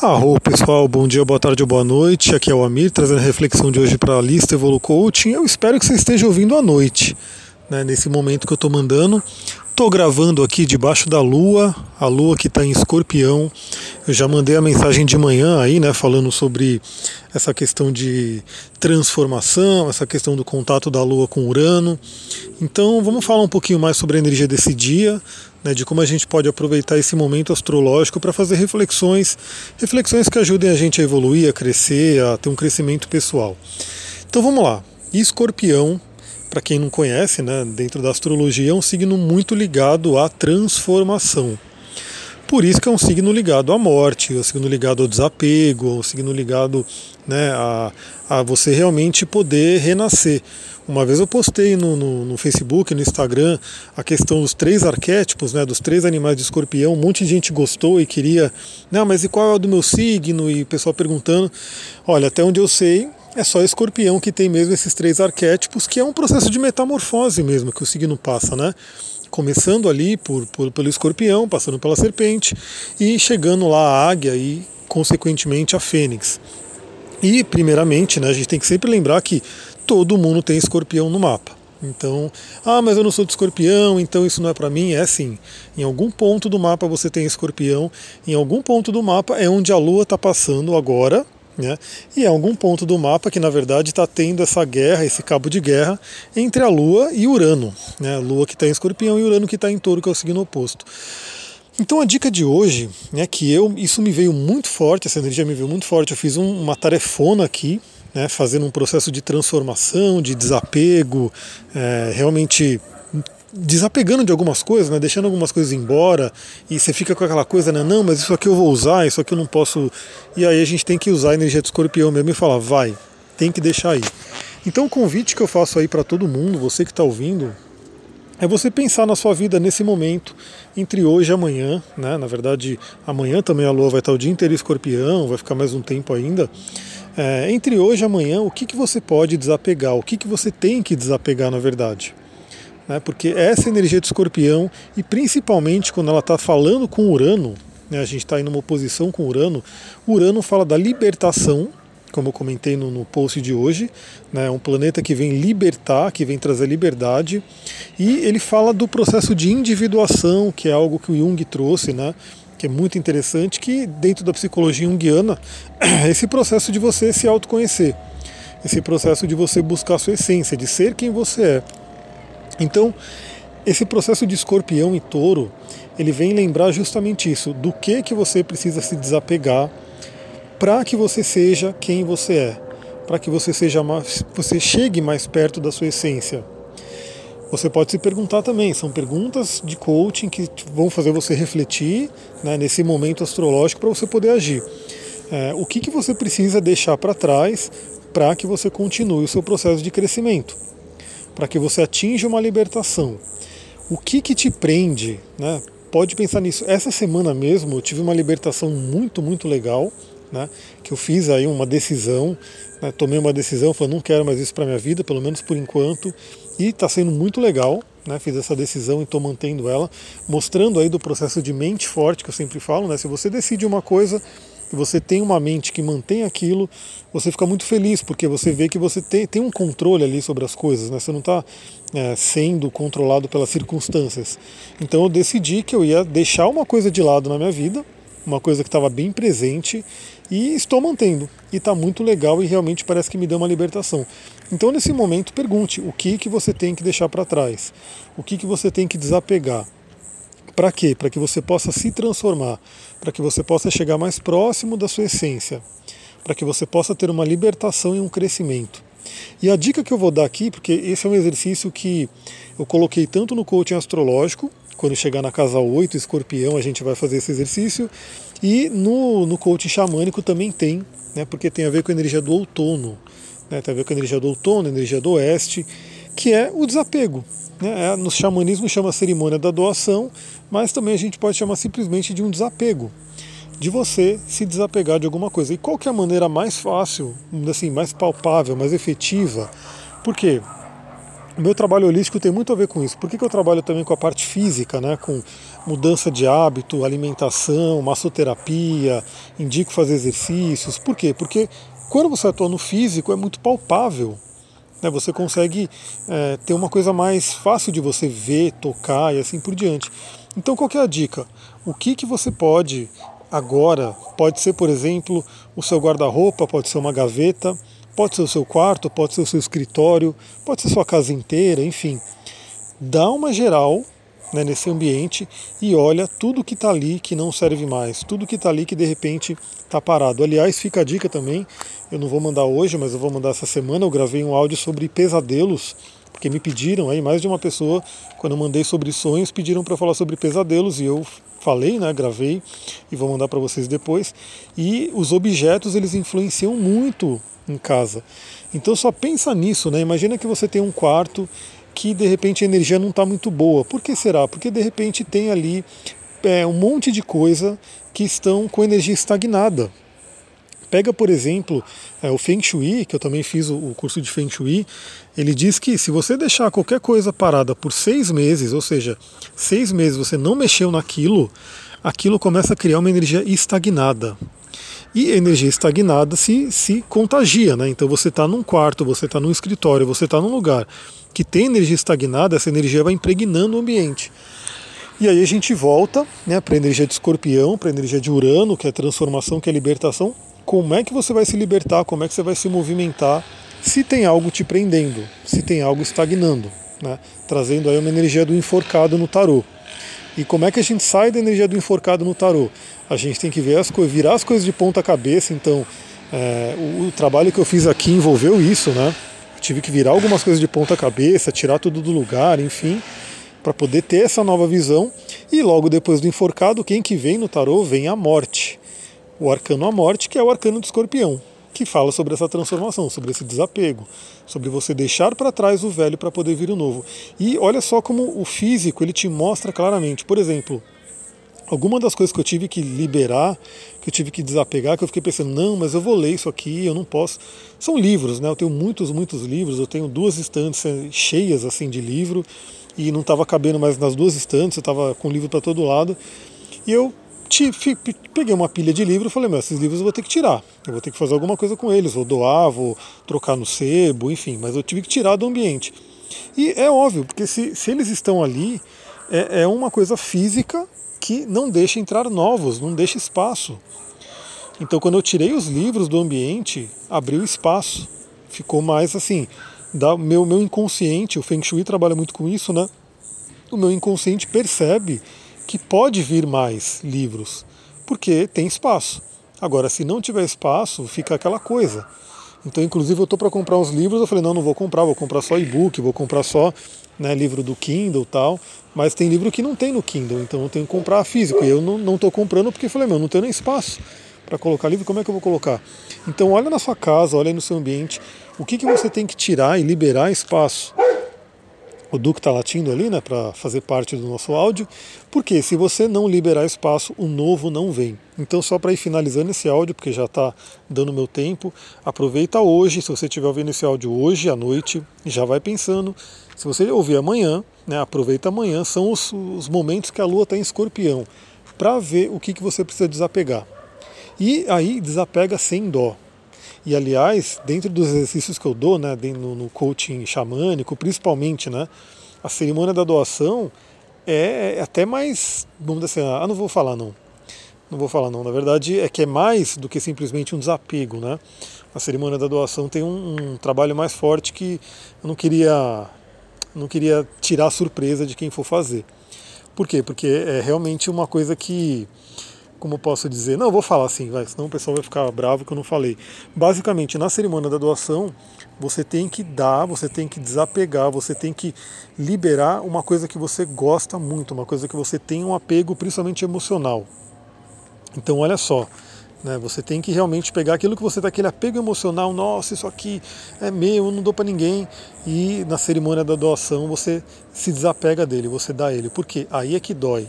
Arro pessoal, bom dia, boa tarde ou boa noite. Aqui é o Amir trazendo a reflexão de hoje para a lista Evolu Coaching. Eu espero que você esteja ouvindo à noite, né, nesse momento que eu estou mandando. Estou gravando aqui debaixo da lua, a lua que está em escorpião. Eu já mandei a mensagem de manhã aí, né, falando sobre essa questão de transformação, essa questão do contato da lua com Urano. Então vamos falar um pouquinho mais sobre a energia desse dia, né, de como a gente pode aproveitar esse momento astrológico para fazer reflexões, reflexões que ajudem a gente a evoluir, a crescer, a ter um crescimento pessoal. Então vamos lá. Escorpião para quem não conhece, né, dentro da astrologia é um signo muito ligado à transformação. Por isso que é um signo ligado à morte, é um signo ligado ao desapego, é um signo ligado né, a, a você realmente poder renascer. Uma vez eu postei no, no, no, Facebook, no Instagram, a questão dos três arquétipos, né, dos três animais de escorpião. Um monte de gente gostou e queria, não, mas e qual é o do meu signo? E o pessoal perguntando. Olha, até onde eu sei, é só escorpião que tem mesmo esses três arquétipos, que é um processo de metamorfose mesmo que o signo passa, né? Começando ali por, por, pelo escorpião, passando pela serpente e chegando lá a águia e, consequentemente, a fênix. E, primeiramente, né, a gente tem que sempre lembrar que todo mundo tem escorpião no mapa. Então, ah, mas eu não sou de escorpião, então isso não é para mim. É sim. Em algum ponto do mapa você tem escorpião, em algum ponto do mapa é onde a lua está passando agora, né? E é algum ponto do mapa que, na verdade, está tendo essa guerra, esse cabo de guerra entre a Lua e Urano. Né? A Lua que está em escorpião e Urano que está em touro, que é o signo oposto. Então a dica de hoje é que eu, isso me veio muito forte, essa energia me veio muito forte. Eu fiz um, uma tarefona aqui, né, fazendo um processo de transformação, de desapego, é, realmente desapegando de algumas coisas, né, deixando algumas coisas embora, e você fica com aquela coisa, né, não, mas isso aqui eu vou usar, isso aqui eu não posso. E aí a gente tem que usar a energia do escorpião mesmo e falar, vai, tem que deixar aí. Então o convite que eu faço aí para todo mundo, você que está ouvindo, é você pensar na sua vida nesse momento, entre hoje e amanhã, né? Na verdade, amanhã também a Lua vai estar o dia inteiro escorpião, vai ficar mais um tempo ainda. É, entre hoje e amanhã, o que, que você pode desapegar? O que, que você tem que desapegar, na verdade? Né, porque essa energia de escorpião, e principalmente quando ela está falando com Urano, né, a gente está em uma oposição com Urano, Urano fala da libertação, como eu comentei no, no post de hoje, né, um planeta que vem libertar, que vem trazer liberdade, e ele fala do processo de individuação, que é algo que o Jung trouxe, né, que é muito interessante, que dentro da psicologia junguiana, esse processo de você se autoconhecer, esse processo de você buscar a sua essência, de ser quem você é. Então, esse processo de escorpião e touro, ele vem lembrar justamente isso, do que que você precisa se desapegar para que você seja quem você é, para que você seja mais, você chegue mais perto da sua essência. Você pode se perguntar também, são perguntas de coaching que vão fazer você refletir né, nesse momento astrológico para você poder agir. É, o que, que você precisa deixar para trás para que você continue o seu processo de crescimento? Para que você atinja uma libertação. O que que te prende, né? Pode pensar nisso. Essa semana mesmo eu tive uma libertação muito, muito legal, né? Que eu fiz aí uma decisão, né? tomei uma decisão, falei, não quero mais isso para minha vida, pelo menos por enquanto, e está sendo muito legal, né? Fiz essa decisão e estou mantendo ela, mostrando aí do processo de mente forte que eu sempre falo, né? Se você decide uma coisa, e você tem uma mente que mantém aquilo, você fica muito feliz, porque você vê que você tem, tem um controle ali sobre as coisas, né? você não está é, sendo controlado pelas circunstâncias. Então eu decidi que eu ia deixar uma coisa de lado na minha vida, uma coisa que estava bem presente, e estou mantendo. E está muito legal e realmente parece que me deu uma libertação. Então nesse momento pergunte o que, que você tem que deixar para trás, o que, que você tem que desapegar. Para quê? Para que você possa se transformar, para que você possa chegar mais próximo da sua essência, para que você possa ter uma libertação e um crescimento. E a dica que eu vou dar aqui, porque esse é um exercício que eu coloquei tanto no coaching astrológico, quando chegar na casa 8, escorpião, a gente vai fazer esse exercício, e no, no coaching xamânico também tem, né, porque tem a ver com a energia do outono, né, tem a ver com a energia do outono, a energia do oeste, que é o desapego. Né? É, no xamanismo chama cerimônia da doação, mas também a gente pode chamar simplesmente de um desapego, de você se desapegar de alguma coisa. E qual que é a maneira mais fácil, assim, mais palpável, mais efetiva? Porque O meu trabalho holístico tem muito a ver com isso. Por que, que eu trabalho também com a parte física, né? com mudança de hábito, alimentação, massoterapia, indico fazer exercícios? Por quê? Porque quando você atua no físico é muito palpável. Né? Você consegue é, ter uma coisa mais fácil de você ver, tocar e assim por diante. Então qual é a dica? O que, que você pode agora? Pode ser, por exemplo, o seu guarda-roupa, pode ser uma gaveta Pode ser o seu quarto, pode ser o seu escritório, pode ser sua casa inteira, enfim. Dá uma geral né, nesse ambiente e olha tudo que está ali que não serve mais, tudo que está ali que de repente está parado. Aliás, fica a dica também, eu não vou mandar hoje, mas eu vou mandar essa semana, eu gravei um áudio sobre pesadelos, porque me pediram aí, mais de uma pessoa, quando eu mandei sobre sonhos, pediram para falar sobre pesadelos e eu falei, né, gravei e vou mandar para vocês depois. E os objetos eles influenciam muito em casa. Então só pensa nisso, né? Imagina que você tem um quarto que de repente a energia não está muito boa. Por que será? Porque de repente tem ali é, um monte de coisa que estão com energia estagnada. Pega, por exemplo, é, o Feng Shui, que eu também fiz o, o, curso de Feng Shui, ele diz que se você deixar qualquer coisa parada por seis meses, ou seja, seis meses você não mexeu naquilo, aquilo começa a criar uma energia estagnada. E energia estagnada se, se contagia, né? Então você está num quarto, você está num escritório, você está num lugar que tem energia estagnada, essa energia vai impregnando o ambiente. E aí a gente volta né, para a energia de escorpião, para a energia de Urano, que é transformação, que é libertação. Como é que você vai se libertar? Como é que você vai se movimentar se tem algo te prendendo, se tem algo estagnando, né? trazendo aí uma energia do enforcado no tarô. E como é que a gente sai da energia do enforcado no tarô? A gente tem que ver as coisas, virar as coisas de ponta cabeça. Então, é, o, o, trabalho que eu fiz aqui envolveu isso, né? Eu tive que virar algumas coisas de ponta cabeça, tirar tudo do lugar, enfim, para poder ter essa nova visão. E logo depois do enforcado, quem que vem no tarô? Vem a morte. O arcano a morte, que é o arcano do escorpião que fala sobre essa transformação, sobre esse desapego, sobre você deixar para trás o velho para poder vir o novo. E olha só como o físico ele te mostra claramente. Por exemplo, alguma das coisas que eu tive que liberar, que eu tive que desapegar, que eu fiquei pensando, não, mas eu vou ler isso aqui, eu não posso. São livros, né? Eu tenho muitos, muitos livros, eu tenho duas estantes cheias assim de livro e não estava cabendo mais nas duas estantes, eu estava com livro para todo lado. E eu peguei uma pilha de livros e falei, meu, esses livros eu vou ter que tirar. Eu vou ter que fazer alguma coisa com eles, vou doar, vou trocar no sebo, enfim, mas eu tive que tirar do ambiente. E é óbvio, porque se, se eles estão ali, é, é uma coisa física que não deixa entrar novos, não deixa espaço. Então quando eu tirei os livros do ambiente, abriu espaço. Ficou mais assim, da meu, meu inconsciente, o Feng Shui trabalha muito com isso, né? O meu inconsciente percebe que pode vir mais livros, porque tem espaço. Agora, se não tiver espaço, fica aquela coisa. Então, inclusive, eu estou para comprar uns livros, eu falei, não, não vou comprar, vou comprar só e-book, vou comprar só né, livro do Kindle tal, mas tem livro que não tem no Kindle, então eu tenho que comprar físico. E eu não estou comprando porque falei, meu, não tenho nem espaço para colocar livro, como é que eu vou colocar? Então olha na sua casa, olha no seu ambiente, o que, que você tem que tirar e liberar espaço o Duque está latindo ali, né, para fazer parte do nosso áudio, porque se você não liberar espaço, o novo não vem. Então, só para ir finalizando esse áudio, porque já está dando meu tempo, aproveita hoje, se você estiver ouvindo esse áudio hoje à noite, já vai pensando. Se você ouvir amanhã, né, aproveita amanhã, são os, os momentos que a Lua está em escorpião, para ver o que, que você precisa desapegar. E aí desapega sem dó. E aliás, dentro dos exercícios que eu dou, né, no, no coaching xamânico, principalmente, né, a cerimônia da doação é, é até mais, vamos dizer assim, ah, não vou falar não. Não vou falar não. Na verdade, é que é mais do que simplesmente um desapego, né? A cerimônia da doação tem um, um trabalho mais forte que eu não queria, não queria tirar a surpresa de quem for fazer. Por quê? Porque é realmente uma coisa que como posso dizer, não, vou falar assim, vai, senão o pessoal vai ficar bravo que eu não falei. Basicamente, na cerimônia da doação, você tem que dar, você tem que desapegar, você tem que liberar uma coisa que você gosta muito, uma coisa que você tem um apego, principalmente emocional. Então, olha só, né, você tem que realmente pegar aquilo que você tem aquele apego emocional, nossa, isso aqui é meu, eu não dou para ninguém, e na cerimônia da doação você se desapega dele, você dá ele. Por quê? Aí é que dói.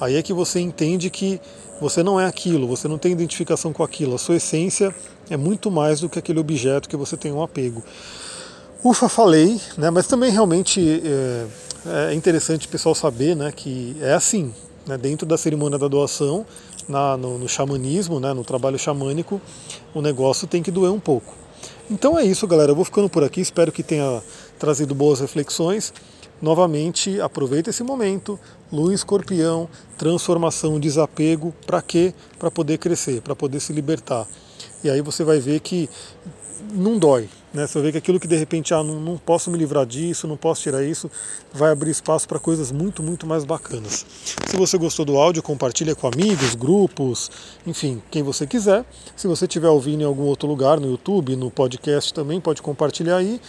Aí é que você entende que você não é aquilo, você não tem identificação com aquilo. A sua essência é muito mais do que aquele objeto que você tem um apego. Ufa, falei, né? Mas também realmente é, é interessante o pessoal saber, né? Que é assim, né, dentro da cerimônia da doação, na, no, no xamanismo, né, no trabalho xamânico, o negócio tem que doer um pouco. Então é isso, galera. Eu vou ficando por aqui. Espero que tenha trazido boas reflexões. Novamente, aproveita esse momento. Lua escorpião, transformação, desapego. Para quê? Para poder crescer, para poder se libertar. E aí você vai ver que não dói. Né? Você vê que aquilo que de repente, ah, não, não posso me livrar disso, não posso tirar isso, vai abrir espaço para coisas muito, muito mais bacanas. Se você gostou do áudio, compartilha com amigos, grupos, enfim, quem você quiser. Se você estiver ouvindo em algum outro lugar, no YouTube, no podcast também, pode compartilhar aí.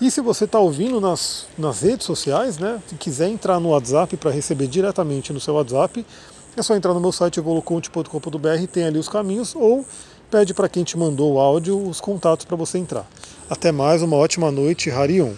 E se você está ouvindo nas, nas redes sociais, né, se quiser entrar no WhatsApp para receber diretamente no seu WhatsApp, é só entrar no meu site evoluconte.com.br, tem ali os caminhos, ou pede para quem te mandou o áudio os contatos para você entrar. Até mais, uma ótima noite, Harion.